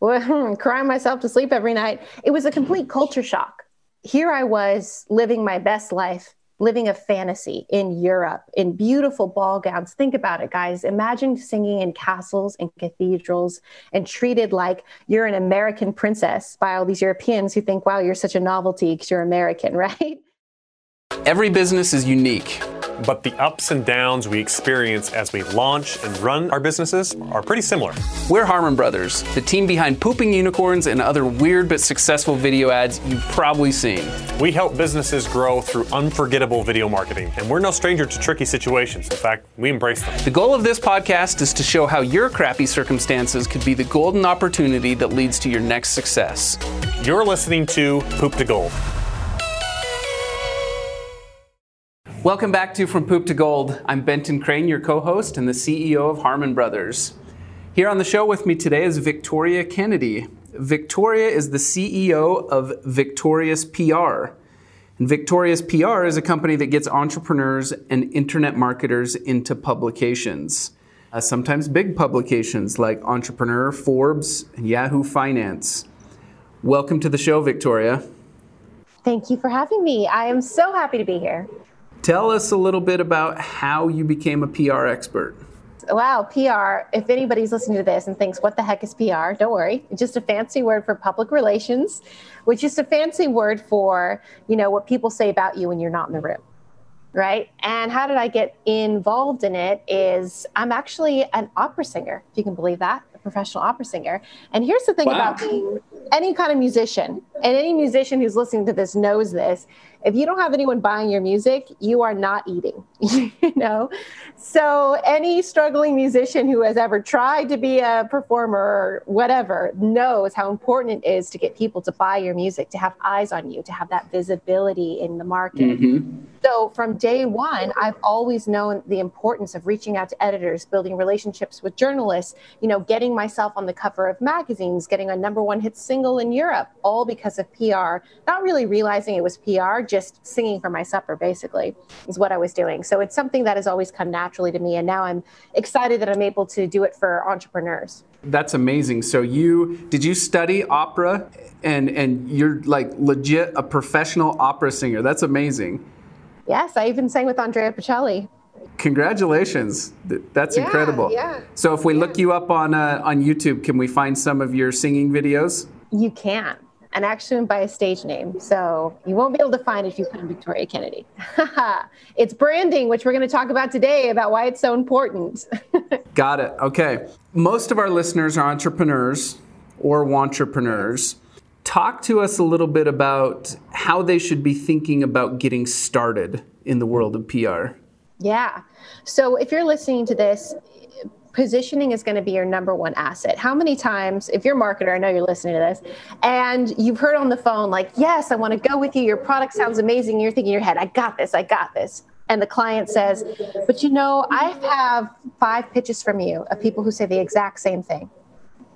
crying myself to sleep every night. It was a complete mm-hmm. culture shock. Here I was living my best life, living a fantasy in Europe in beautiful ball gowns. Think about it, guys. Imagine singing in castles and cathedrals and treated like you're an American princess by all these Europeans who think, wow, you're such a novelty because you're American, right? Every business is unique but the ups and downs we experience as we launch and run our businesses are pretty similar. We're Harmon Brothers, the team behind Pooping Unicorns and other weird but successful video ads you've probably seen. We help businesses grow through unforgettable video marketing, and we're no stranger to tricky situations. In fact, we embrace them. The goal of this podcast is to show how your crappy circumstances could be the golden opportunity that leads to your next success. You're listening to Poop to Gold. Welcome back to From Poop to Gold. I'm Benton Crane, your co host and the CEO of Harmon Brothers. Here on the show with me today is Victoria Kennedy. Victoria is the CEO of Victorious PR. And Victorious PR is a company that gets entrepreneurs and internet marketers into publications. Uh, sometimes big publications like Entrepreneur, Forbes, and Yahoo Finance. Welcome to the show, Victoria. Thank you for having me. I am so happy to be here. Tell us a little bit about how you became a PR expert. Wow, PR. If anybody's listening to this and thinks, what the heck is PR? Don't worry. It's just a fancy word for public relations, which is a fancy word for, you know, what people say about you when you're not in the room. Right. And how did I get involved in it? Is I'm actually an opera singer, if you can believe that, a professional opera singer. And here's the thing wow. about being any kind of musician, and any musician who's listening to this knows this if you don't have anyone buying your music, you are not eating, you know? So any struggling musician who has ever tried to be a performer or whatever knows how important it is to get people to buy your music, to have eyes on you, to have that visibility in the market. Mm-hmm. So from day one, I've always known the importance of reaching out to editors, building relationships with journalists, you know, getting myself on the cover of magazines, getting a number one hit single in Europe, all because of PR, not really realizing it was PR just singing for my supper, basically, is what I was doing. So it's something that has always come naturally to me. And now I'm excited that I'm able to do it for entrepreneurs. That's amazing. So you did you study opera and and you're like legit a professional opera singer. That's amazing. Yes, I even sang with Andrea Bocelli. Congratulations! That's yeah, incredible. Yeah. So if we yeah. look you up on uh, on YouTube, can we find some of your singing videos? You can and actually by a stage name. So you won't be able to find it if you put in Victoria Kennedy. it's branding, which we're going to talk about today about why it's so important. Got it. Okay. Most of our listeners are entrepreneurs or entrepreneurs. Talk to us a little bit about how they should be thinking about getting started in the world of PR. Yeah. So if you're listening to this, positioning is going to be your number one asset. How many times, if you're a marketer, I know you're listening to this, and you've heard on the phone, like, yes, I want to go with you. Your product sounds amazing. You're thinking in your head, I got this, I got this. And the client says, but you know, I have five pitches from you of people who say the exact same thing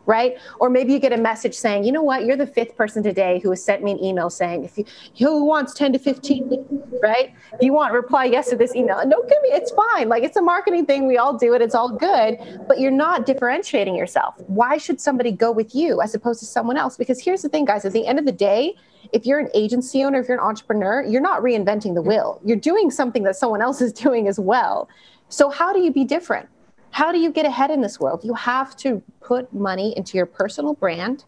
right? Or maybe you get a message saying, you know what, you're the fifth person today who has sent me an email saying, if you who wants 10 to 15, right? If you want, reply yes to this email. Don't give me, it's fine. Like it's a marketing thing. We all do it. It's all good. But you're not differentiating yourself. Why should somebody go with you as opposed to someone else? Because here's the thing, guys, at the end of the day, if you're an agency owner, if you're an entrepreneur, you're not reinventing the wheel. You're doing something that someone else is doing as well. So how do you be different? How do you get ahead in this world? You have to put money into your personal brand,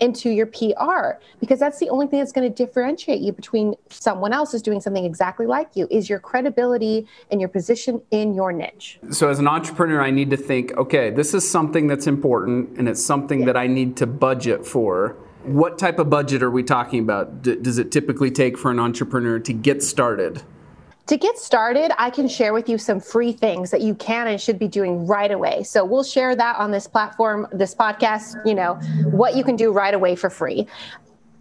into your PR, because that's the only thing that's going to differentiate you between someone else is doing something exactly like you, is your credibility and your position in your niche. So, as an entrepreneur, I need to think okay, this is something that's important and it's something yeah. that I need to budget for. What type of budget are we talking about? D- does it typically take for an entrepreneur to get started? To get started, I can share with you some free things that you can and should be doing right away. So we'll share that on this platform, this podcast, you know, what you can do right away for free.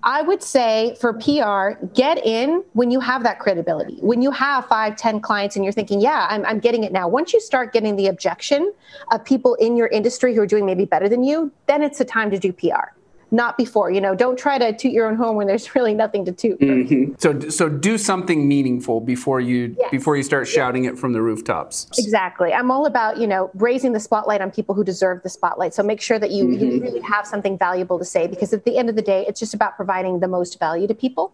I would say for PR, get in when you have that credibility. When you have five, ten clients and you're thinking, yeah, I'm, I'm getting it now. Once you start getting the objection of people in your industry who are doing maybe better than you, then it's the time to do PR not before. You know, don't try to toot your own horn when there's really nothing to toot. Mm-hmm. So, so do something meaningful before you yes. before you start shouting yes. it from the rooftops. Exactly. I'm all about you know raising the spotlight on people who deserve the spotlight. So make sure that you, mm-hmm. you really have something valuable to say because at the end of the day, it's just about providing the most value to people.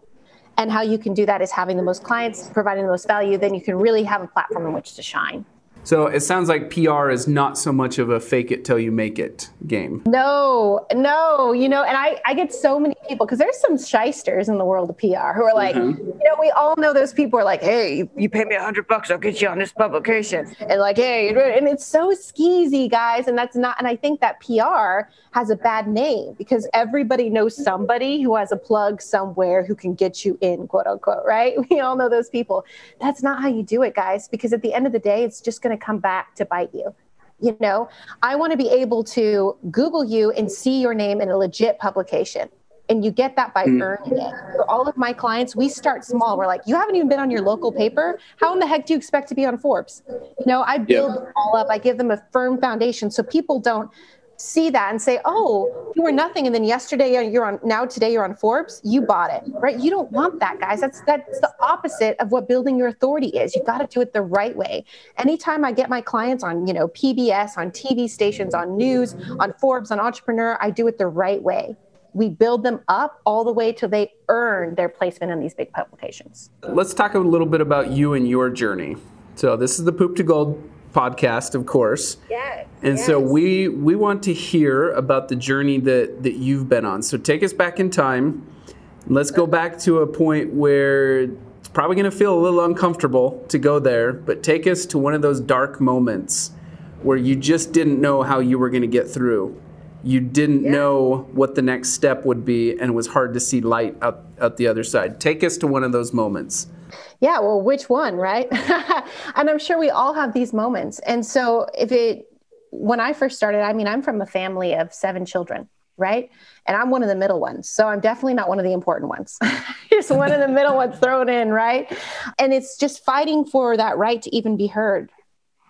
And how you can do that is having the most clients, providing the most value. Then you can really have a platform in which to shine. So it sounds like PR is not so much of a fake it till you make it game. No, no, you know, and I, I get so many people because there's some shysters in the world of PR who are like, mm-hmm. you know, we all know those people are like, hey, you pay me a hundred bucks, I'll get you on this publication. And like, hey, and it's so skeezy, guys. And that's not, and I think that PR has a bad name because everybody knows somebody who has a plug somewhere who can get you in, quote unquote, right? We all know those people. That's not how you do it, guys, because at the end of the day, it's just going to come back to bite you. You know, I want to be able to Google you and see your name in a legit publication. And you get that by mm. earning it. For all of my clients, we start small. We're like, you haven't even been on your local paper. How in the heck do you expect to be on Forbes? You know, I build yeah. all up. I give them a firm foundation so people don't see that and say, "Oh, you were nothing," and then yesterday uh, you're on, now today you're on Forbes. You bought it, right? You don't want that, guys. That's that's the opposite of what building your authority is. You've got to do it the right way. Anytime I get my clients on, you know, PBS, on TV stations, on news, on Forbes, on Entrepreneur, I do it the right way. We build them up all the way till they earn their placement in these big publications. Let's talk a little bit about you and your journey. So this is the Poop to Gold podcast, of course. Yes. And yes. so we we want to hear about the journey that that you've been on. So take us back in time. Let's go back to a point where it's probably going to feel a little uncomfortable to go there, but take us to one of those dark moments where you just didn't know how you were going to get through. You didn't yeah. know what the next step would be, and it was hard to see light out, out the other side. Take us to one of those moments. Yeah, well, which one, right? and I'm sure we all have these moments. And so, if it, when I first started, I mean, I'm from a family of seven children, right? And I'm one of the middle ones. So I'm definitely not one of the important ones. just one of the middle ones thrown in, right? And it's just fighting for that right to even be heard.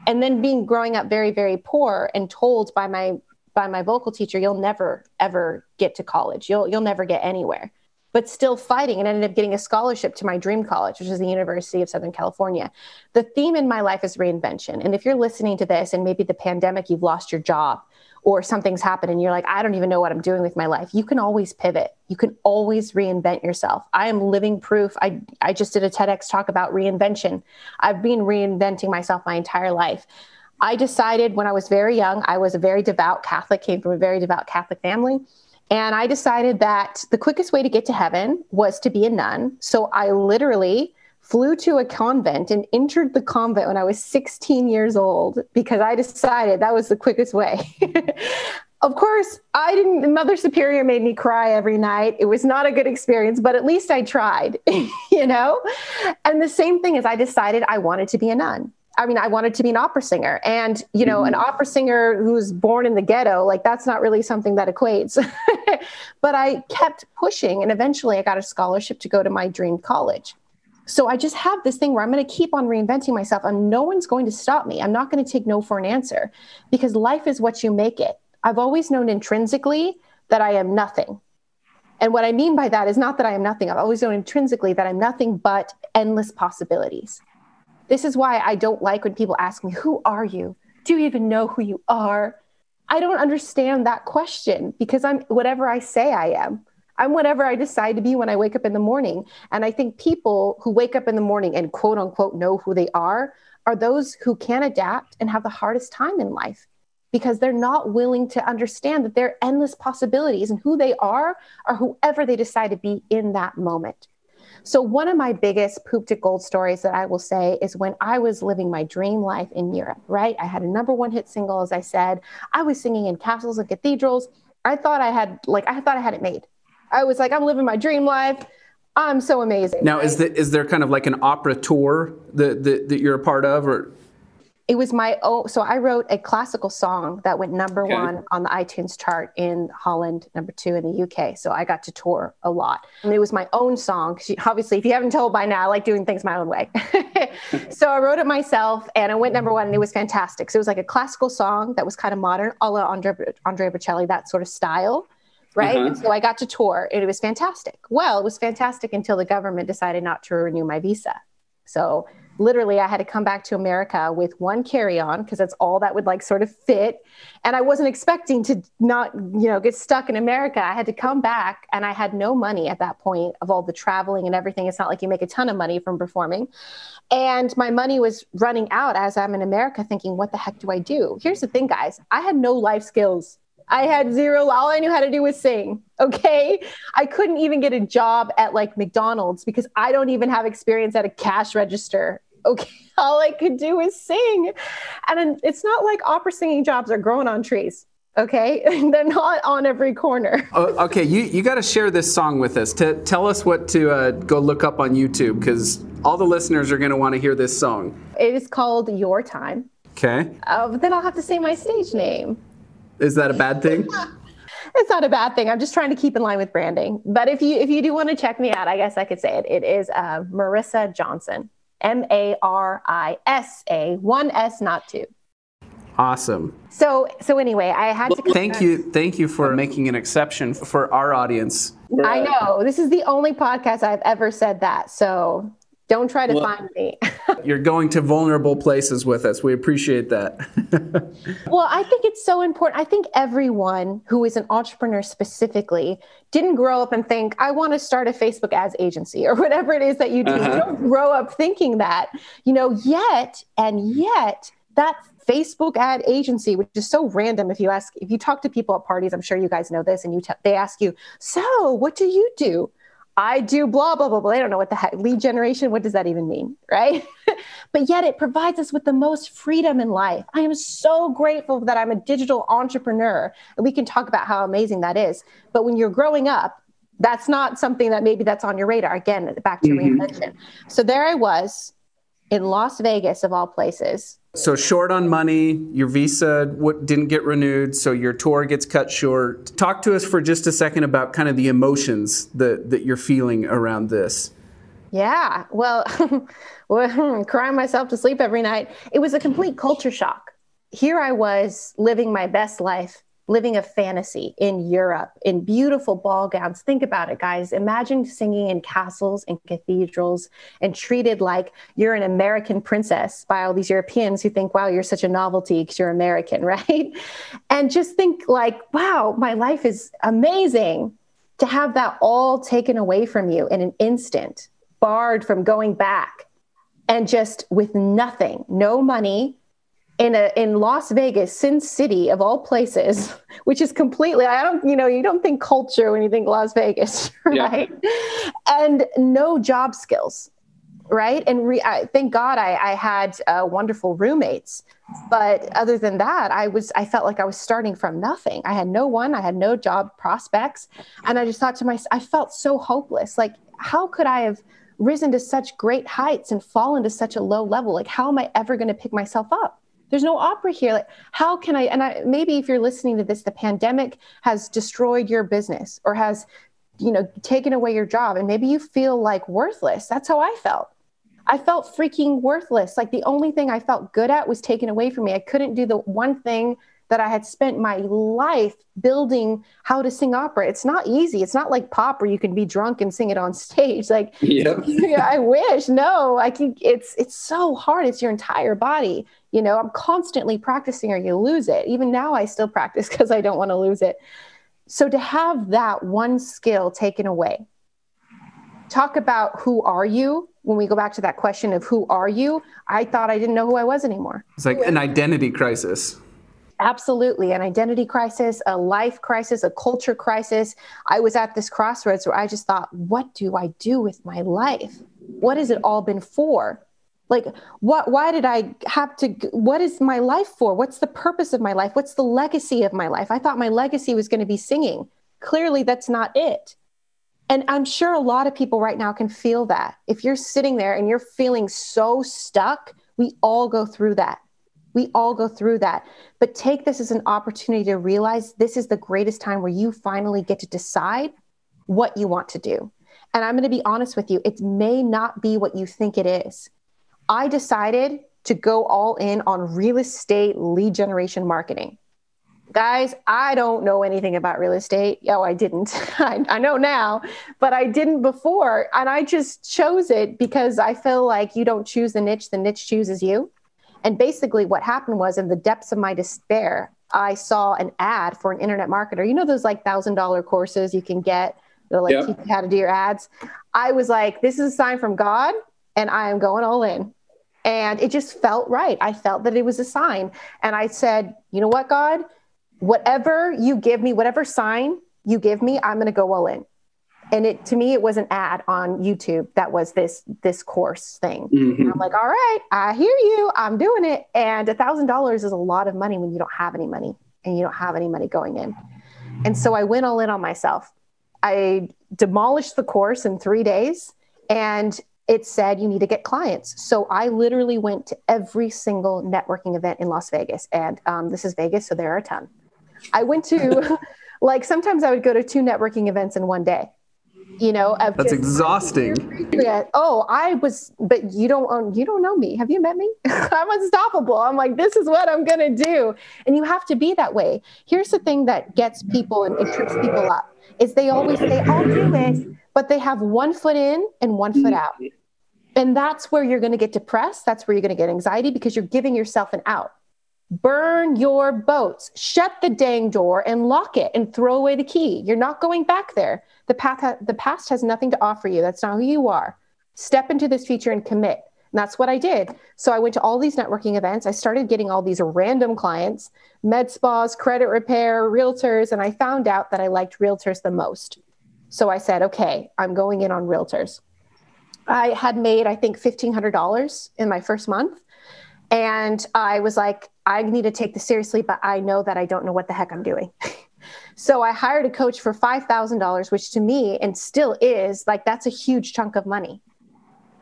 And then being growing up very, very poor and told by my by my vocal teacher, you'll never ever get to college. You'll you'll never get anywhere but still fighting and ended up getting a scholarship to my dream college, which is the University of Southern California. The theme in my life is reinvention. And if you're listening to this and maybe the pandemic, you've lost your job or something's happened and you're like, I don't even know what I'm doing with my life, you can always pivot. You can always reinvent yourself. I am living proof. I, I just did a TEDx talk about reinvention. I've been reinventing myself my entire life. I decided when I was very young, I was a very devout Catholic, came from a very devout Catholic family. And I decided that the quickest way to get to heaven was to be a nun. So I literally flew to a convent and entered the convent when I was 16 years old because I decided that was the quickest way. of course, I didn't, Mother Superior made me cry every night. It was not a good experience, but at least I tried, you know? And the same thing is, I decided I wanted to be a nun. I mean, I wanted to be an opera singer. And, you know, mm-hmm. an opera singer who's born in the ghetto, like that's not really something that equates. but I kept pushing and eventually I got a scholarship to go to my dream college. So I just have this thing where I'm going to keep on reinventing myself and no one's going to stop me. I'm not going to take no for an answer because life is what you make it. I've always known intrinsically that I am nothing. And what I mean by that is not that I am nothing. I've always known intrinsically that I'm nothing but endless possibilities. This is why I don't like when people ask me, Who are you? Do you even know who you are? I don't understand that question because I'm whatever I say I am. I'm whatever I decide to be when I wake up in the morning. And I think people who wake up in the morning and quote unquote know who they are are those who can adapt and have the hardest time in life because they're not willing to understand that there are endless possibilities and who they are are whoever they decide to be in that moment. So, one of my biggest poop to gold stories that I will say is when I was living my dream life in Europe, right? I had a number one hit single, as I said. I was singing in castles and cathedrals. I thought I had, like, I thought I had it made. I was like, I'm living my dream life. I'm so amazing. Now, right? is, the, is there kind of like an opera tour that, that, that you're a part of, or it was my own so i wrote a classical song that went number okay. one on the itunes chart in holland number two in the uk so i got to tour a lot and it was my own song obviously if you haven't told by now i like doing things my own way so i wrote it myself and it went number one and it was fantastic so it was like a classical song that was kind of modern a la andre, andre bocelli that sort of style right? Uh-huh. So I got to tour and it was fantastic. Well, it was fantastic until the government decided not to renew my visa. So literally I had to come back to America with one carry-on because that's all that would like sort of fit. And I wasn't expecting to not, you know, get stuck in America. I had to come back and I had no money at that point of all the traveling and everything. It's not like you make a ton of money from performing. And my money was running out as I'm in America thinking, what the heck do I do? Here's the thing, guys. I had no life skills. I had zero. All I knew how to do was sing. Okay. I couldn't even get a job at like McDonald's because I don't even have experience at a cash register okay, all I could do is sing. And it's not like opera singing jobs are growing on trees. Okay, they're not on every corner. oh, okay, you, you got to share this song with us. To tell us what to uh, go look up on YouTube because all the listeners are going to want to hear this song. It is called Your Time. Okay. Uh, but then I'll have to say my stage name. Is that a bad thing? it's not a bad thing. I'm just trying to keep in line with branding. But if you if you do want to check me out, I guess I could say it. It is uh, Marisa Johnson. M A R I S A, one S, not two. Awesome. So so anyway, I had to. Thank you, thank you for making an exception for our audience. I know this is the only podcast I've ever said that. So don't try to well, find me. you're going to vulnerable places with us. We appreciate that. well, I think it's so important. I think everyone who is an entrepreneur specifically didn't grow up and think, I want to start a Facebook ads agency or whatever it is that you do. Uh-huh. You don't grow up thinking that, you know, yet and yet that Facebook ad agency, which is so random. If you ask, if you talk to people at parties, I'm sure you guys know this, and you t- they ask you, "So, what do you do?" I do blah, blah, blah, blah. They don't know what the heck lead generation, what does that even mean? Right. but yet it provides us with the most freedom in life. I am so grateful that I'm a digital entrepreneur and we can talk about how amazing that is. But when you're growing up, that's not something that maybe that's on your radar. Again, back to mm-hmm. reinvention. So there I was in Las Vegas, of all places. So short on money, your visa didn't get renewed, so your tour gets cut short. Talk to us for just a second about kind of the emotions that, that you're feeling around this. Yeah, well, crying myself to sleep every night. It was a complete culture shock. Here I was living my best life living a fantasy in Europe in beautiful ball gowns. Think about it, guys. Imagine singing in castles and cathedrals and treated like you're an American princess by all these Europeans who think, wow, you're such a novelty because you're American, right? And just think, like, wow, my life is amazing to have that all taken away from you in an instant, barred from going back. And just with nothing, no money, in a in Las Vegas, Sin City of all places, which is completely I don't you know you don't think culture when you think Las Vegas, right? Yeah. And no job skills, right? And re, I, thank God I, I had uh, wonderful roommates, but other than that, I was I felt like I was starting from nothing. I had no one, I had no job prospects, and I just thought to myself, I felt so hopeless. Like how could I have risen to such great heights and fallen to such a low level? Like how am I ever going to pick myself up? There's no opera here like how can i and i maybe if you're listening to this the pandemic has destroyed your business or has you know taken away your job and maybe you feel like worthless that's how i felt i felt freaking worthless like the only thing i felt good at was taken away from me i couldn't do the one thing that I had spent my life building how to sing opera. It's not easy. It's not like pop where you can be drunk and sing it on stage. Like, yep. I wish. No, I can. It's it's so hard. It's your entire body. You know, I'm constantly practicing, or you lose it. Even now, I still practice because I don't want to lose it. So to have that one skill taken away, talk about who are you when we go back to that question of who are you i thought i didn't know who i was anymore it's like an identity crisis Absolutely. An identity crisis, a life crisis, a culture crisis. I was at this crossroads where I just thought, what do I do with my life? What has it all been for? Like, what, why did I have to, what is my life for? What's the purpose of my life? What's the legacy of my life? I thought my legacy was going to be singing. Clearly, that's not it. And I'm sure a lot of people right now can feel that. If you're sitting there and you're feeling so stuck, we all go through that we all go through that. But take this as an opportunity to realize this is the greatest time where you finally get to decide what you want to do. And I'm going to be honest with you, it may not be what you think it is. I decided to go all in on real estate lead generation marketing. guys, I don't know anything about real estate. Oh, I didn't. I, I, know now, but I didn't before. And I just chose it because I feel like you don't choose the niche, the niche chooses you. And basically, what happened was in the depths of my despair, I saw an ad for an internet marketer. You know, those like thousand dollar courses you can get that like yep. teach you how to do your ads. I was like, this is a sign from God, and I am going all in. And it just felt right. I felt that it was a sign. And I said, you know what, God? whatever you give me, whatever sign you give me, I'm going to go all in. And it to me, it was an ad on YouTube that was this this course thing. Mm-hmm. I'm like, all right, I hear you. I'm doing it. And a thousand dollars is a lot of money when you don't have any money and you don't have any money going in. And so I went all in on myself. I demolished the course in three days and it said you need to get clients. So I literally went to every single networking event in Las Vegas. And um, this is Vegas, so there are a ton. I went to like sometimes I would go to two networking events in one day. You know, that's exhausting. Yeah. Oh, I was, but you don't own. you don't know me. Have you met me? I'm unstoppable. I'm like, this is what I'm gonna do, and you have to be that way. Here's the thing that gets people and it trips people up is they always say, "I'll do it," but they have one foot in and one foot mm. out, and that's where you're going to get depressed. That's where you're going to get anxiety because you're giving yourself an out burn your boats, shut the dang door and lock it and throw away the key. You're not going back there. The, path ha- the past has nothing to offer you. That's not who you are. Step into this future and commit. And that's what I did. So I went to all these networking events. I started getting all these random clients, med spas, credit repair, realtors, and I found out that I liked realtors the most. So I said, okay, I'm going in on realtors. I had made, I think, $1,500 in my first month. And I was like, I need to take this seriously, but I know that I don't know what the heck I'm doing. so I hired a coach for $5,000, which to me and still is like that's a huge chunk of money.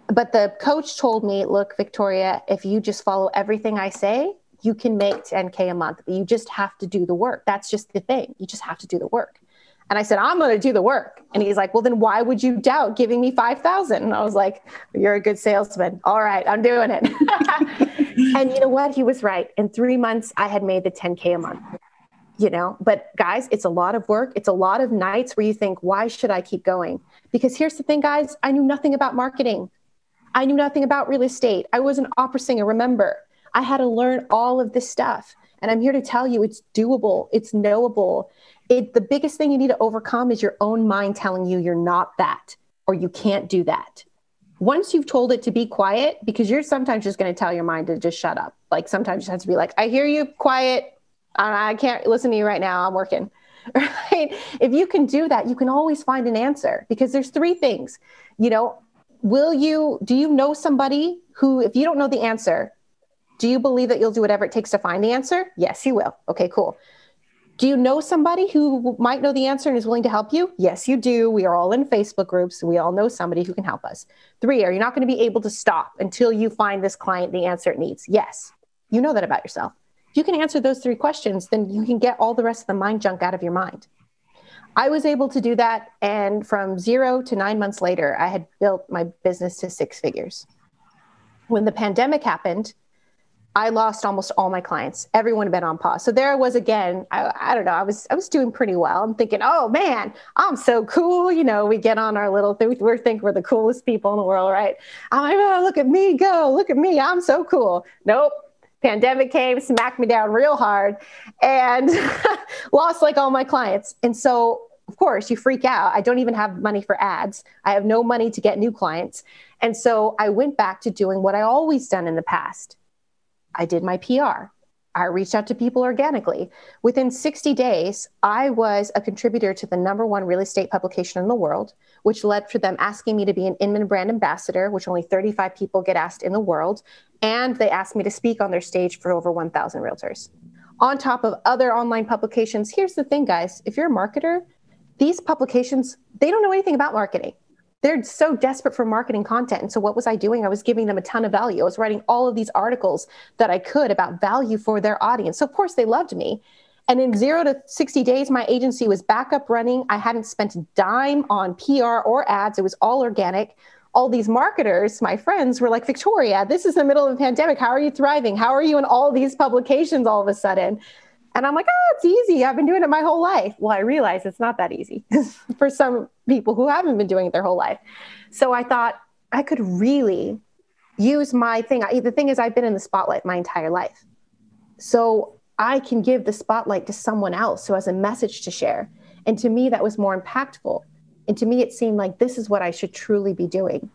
But the coach told me, look, Victoria, if you just follow everything I say, you can make 10K a month. You just have to do the work. That's just the thing. You just have to do the work. And I said, I'm going to do the work. And he's like, well, then why would you doubt giving me 5,000? And I was like, you're a good salesman. All right, I'm doing it. and you know what? He was right. In three months, I had made the 10K a month, you know, but guys, it's a lot of work. It's a lot of nights where you think, why should I keep going? Because here's the thing, guys, I knew nothing about marketing. I knew nothing about real estate. I was an opera singer, remember. I had to learn all of this stuff. And I'm here to tell you it's doable, it's knowable it the biggest thing you need to overcome is your own mind telling you you're not that or you can't do that. Once you've told it to be quiet because you're sometimes just going to tell your mind to just shut up. Like sometimes you have to be like i hear you quiet. I can't listen to you right now. I'm working. Right? If you can do that you can always find an answer because there's three things. You know will you do you know somebody who if you don't know the answer do you believe that you'll do whatever it takes to find the answer? Yes you will. Okay cool do you know somebody who might know the answer and is willing to help you? Yes, you do. We are all in Facebook groups. We all know somebody who can help us. Three, are you not going to be able to stop until you find this client the answer it needs? Yes, you know that about yourself. If you can answer those three questions, then you can get all the rest of the mind junk out of your mind. I was able to do that. And from zero to nine months later, I had built my business to six figures. When the pandemic happened, I lost almost all my clients. Everyone had been on pause. So there I was again. I, I, don't know. I was I was doing pretty well. I'm thinking, oh man, I'm so cool. You know, we get on our little thing. We think we're the coolest people in the world, right? I'm like, oh, look at me go. Look at me. I'm so cool. Nope. Pandemic came, smacked me down real hard, and lost like all my clients. And so, of course, you freak out. I don't even have money for ads. I have no money to get new clients. And so I went back to doing what I always done in the past I did my PR. I reached out to people organically. Within 60 days, I was a contributor to the number one real estate publication in the world, which led for them asking me to be an Inman brand ambassador, which only 35 people get asked in the world. And they asked me to speak on their stage for over 1,000 realtors. On top of other online publications, here's the thing, guys if you're a marketer, these publications, they don't know anything about marketing they're so desperate for marketing content. And so what was I doing? I was giving them a ton of value. I was writing all of these articles that I could about value for their audience. So of course they loved me. And in zero to 60 days, my agency was back up running. I hadn't spent a dime on PR or ads. It was all organic. All these marketers, my friends, were like, Victoria, this is the middle of a pandemic. How are you thriving? How are you in all these publications all of a sudden? And I'm like, oh, it's easy. I've been doing it my whole life. Well, I realize it's not that easy for some people who haven't been doing it their whole life. So I thought I could really use my thing. The thing is, I've been in the spotlight my entire life. So I can give the spotlight to someone else who has a message to share. And to me, that was more impactful. And to me, it seemed like this is what I should truly be doing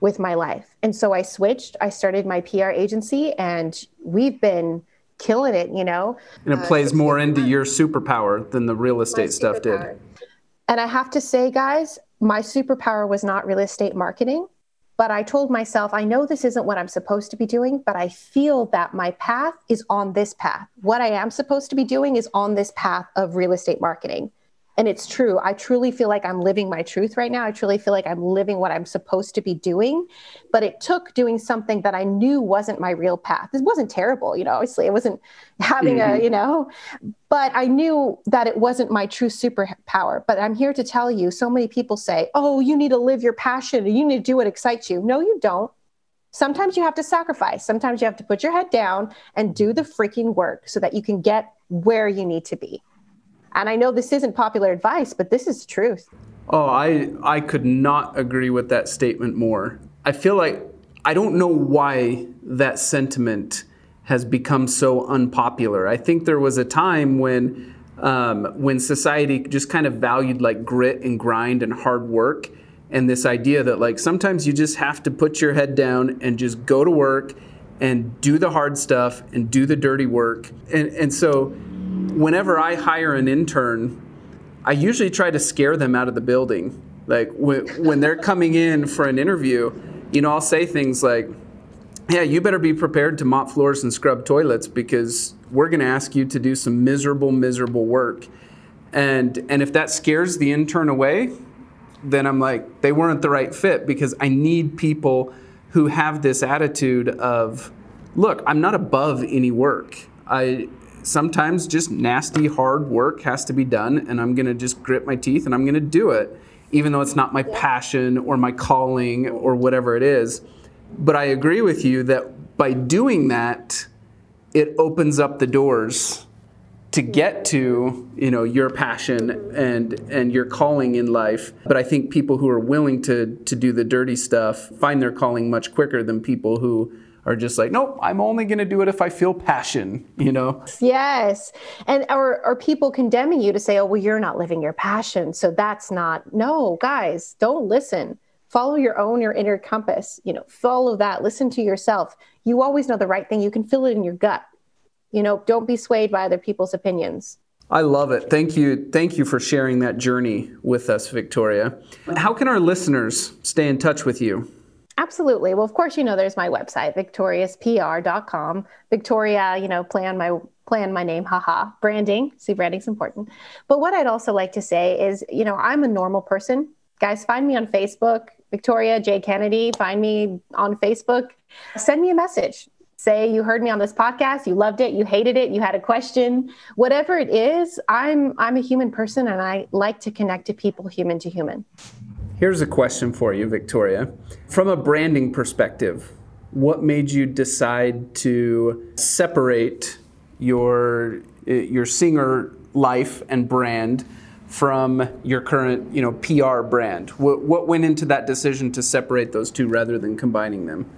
with my life. And so I switched. I started my PR agency, and we've been killing it, you know. And it plays uh, more into your superpower than the real estate stuff did. And I have to say, guys, my superpower was not real estate marketing. But I told myself, I know this isn't what I'm supposed to be doing, but I feel that my path is on this path. What I am supposed to be doing is on this path of real estate marketing. And it's true. I truly feel like I'm living my truth right now. I truly feel like I'm living what I'm supposed to be doing. But it took doing something that I knew wasn't my real path. This wasn't terrible, you know, obviously, it wasn't having mm-hmm. a, you know, but I knew that it wasn't my true superpower. But I'm here to tell you so many people say, oh, you need to live your passion and you need to do what excites you. No, you don't. Sometimes you have to sacrifice. Sometimes you have to put your head down and do the freaking work so that you can get where you need to be. And I know this isn't popular advice, but this is truth. Oh, I I could not agree with that statement more. I feel like I don't know why that sentiment has become so unpopular. I think there was a time when um, when society just kind of valued like grit and grind and hard work, and this idea that like sometimes you just have to put your head down and just go to work and do the hard stuff and do the dirty work. And and so whenever I hire an intern, I usually try to scare them out of the building. Like when, when they're coming in for an interview, you know, I'll say things like, yeah, you better be prepared to mop floors and scrub toilets because we're going to ask you to do some miserable, miserable work. And, and if that scares the intern away, then I'm like, they weren't the right fit because I need people who have this attitude of, look, I'm not above any work. I, sometimes just nasty, hard work has to be done, and I'm going to just grit my teeth and I'm going to do it, even though it's not my passion or my calling or whatever it is. But I agree with you that by doing that, it opens up the doors to get to you know your passion mm-hmm. and and your calling in life. But i think people who are willing to to do the dirty stuff find their calling much quicker than people who are just like, nope, I'm only going to do it if I feel passion, you know? Yes. And or, or people condemning you to say, oh, well, you're not living your passion. So that's not, no, guys, don't listen. Follow your own, your inner compass, you know, follow that, listen to yourself. You always know the right thing. You can feel it in your gut. You know, don't be swayed by other people's opinions. I love it. Thank you. Thank you for sharing that journey with us, Victoria. How can our listeners stay in touch with you? Absolutely. Well, of course, you know, there's my website, victoriouspr.com. Victoria, you know, play on my play on my name, haha. Branding, see, branding's important. But what I'd also like to say is, you know, I'm a normal person. Guys, find me on Facebook, Victoria J. Kennedy. Find me on Facebook. Send me a message. Say you heard me on this podcast, you loved it, you hated it, you had a question, whatever it is. I'm I'm a human person, and I like to connect to people, human to human. Here's a question for you, Victoria. From a branding perspective, what made you decide to separate your uh, your singer life and brand from your current, you know, PR brand? What, what went into that decision to separate those two rather than combining them?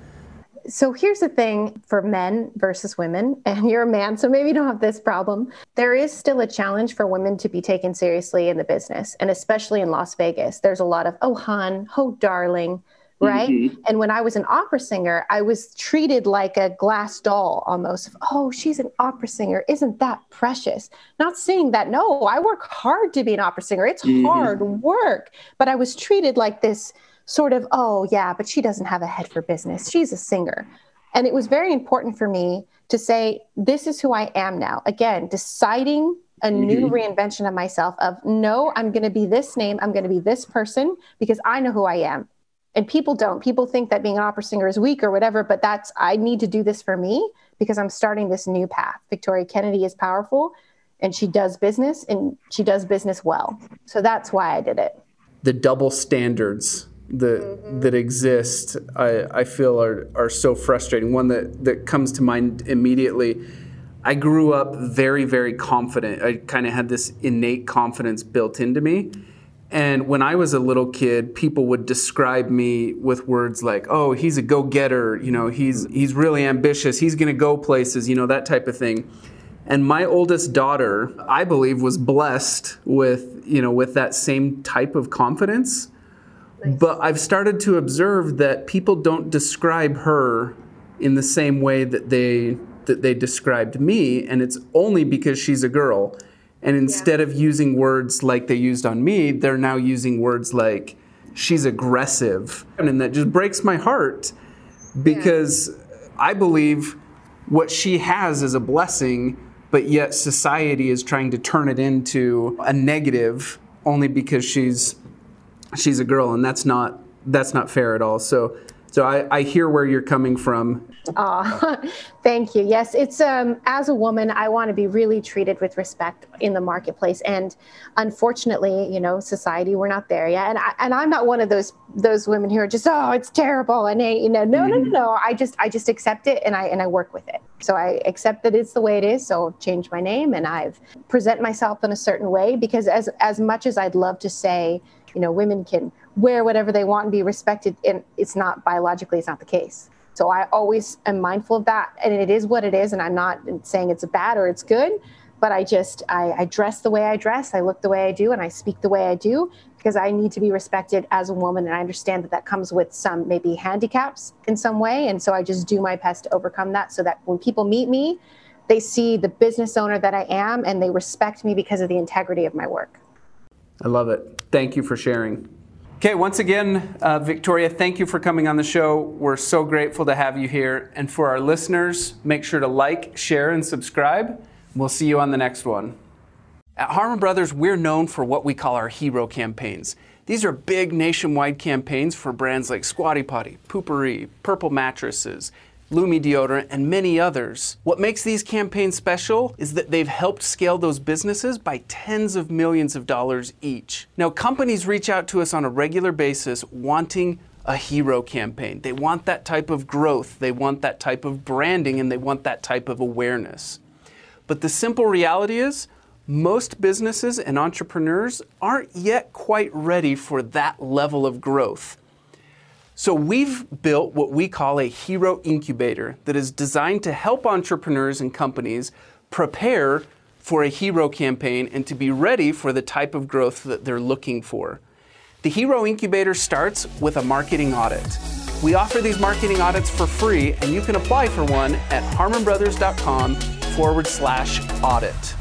So here's the thing for men versus women, and you're a man, so maybe you don't have this problem. There is still a challenge for women to be taken seriously in the business, and especially in Las Vegas. There's a lot of, oh, hon, oh, darling, right? Mm-hmm. And when I was an opera singer, I was treated like a glass doll almost. Oh, she's an opera singer. Isn't that precious? Not saying that, no, I work hard to be an opera singer. It's mm-hmm. hard work, but I was treated like this sort of, oh, yeah, but she doesn't have a head for business. She's a singer. And it was very important for me to say, this is who I am now. Again, deciding a mm-hmm. new reinvention of myself of no, I'm going to be this name, I'm going to be this person because I know who I am. And people don't. People think that being an opera singer is weak or whatever, but that's, I need to do this for me because I'm starting this new path. Victoria Kennedy is powerful and she does business and she does business well. So that's why I did it. The double standards that mm-hmm. that exist I, I feel are, are so frustrating. One that, that comes to mind immediately. I grew up very, very confident. I kind of had this innate confidence built into me. And when I was a little kid, people would describe me with words like, "Oh, he's a go-getter," you know, he's he's really ambitious, he's going to go places, you know, that type of thing. And my oldest daughter, I believe, was blessed with, you know, with that same type of confidence. Nice. But I've started to observe that people don't describe her in the same way that they that they described me, and it's only because she's a girl. And instead yeah. of using words like they used on me, they're now using words like she's aggressive. And that just breaks my heart because yeah. I believe what she has is a blessing, but yet society is trying to turn it into a negative only because she's she's a girl and that's not that's not fair at all. So so I, I hear where you're coming from. Oh, thank you. Yes, it's um, as a woman, I want to be really treated with respect in the marketplace, and unfortunately, you know, society, we're not there yet. And I, and I'm not one of those those women who are just, oh, it's terrible, and hey, you know, no, mm-hmm. no, no, no. I just I just accept it, and I and I work with it. So I accept that it's the way it is. So I've changed my name, and I've present myself in a certain way because as as much as I'd love to say, you know, women can wear whatever they want and be respected, and it's not biologically, it's not the case so I always am mindful of that. And it is what it is. And I'm not saying it's bad or it's good, but I just, I, I dress the way I dress, I look the way I do, and I speak the way I do because I need to be respected as a woman. And I understand that that comes with some maybe handicaps in some way. And so I just do my best to overcome that so that when people meet me, they see the business owner that I am and they respect me because of the integrity of my work. I love it. Thank you for sharing. Okay, once again, uh, Victoria, thank you for coming on the show. We're so grateful to have you here. And for our listeners, make sure to like, share, and subscribe. We'll see you on the next one. At Harmon Brothers, we're known for what we call our hero campaigns. These are big nationwide campaigns for brands like Squatty Potty, Poo-Pourri, Purple Mattresses, Lume deodorant, and many others. What makes these campaigns special is that they've helped scale those businesses by tens of millions of dollars each. Now, companies reach out to us on a regular basis wanting a hero campaign. They want that type of growth, they want that type of branding, and they want that type of awareness. But the simple reality is, most businesses and entrepreneurs aren't yet quite ready for that level of growth. So we've built what we call a hero incubator that is designed to help entrepreneurs and companies prepare for a hero campaign and to be ready for the type of growth that they're looking for. The Hero Incubator starts with a marketing audit. We offer these marketing audits for free, and you can apply for one at harmonbrothers.com forward slash audit.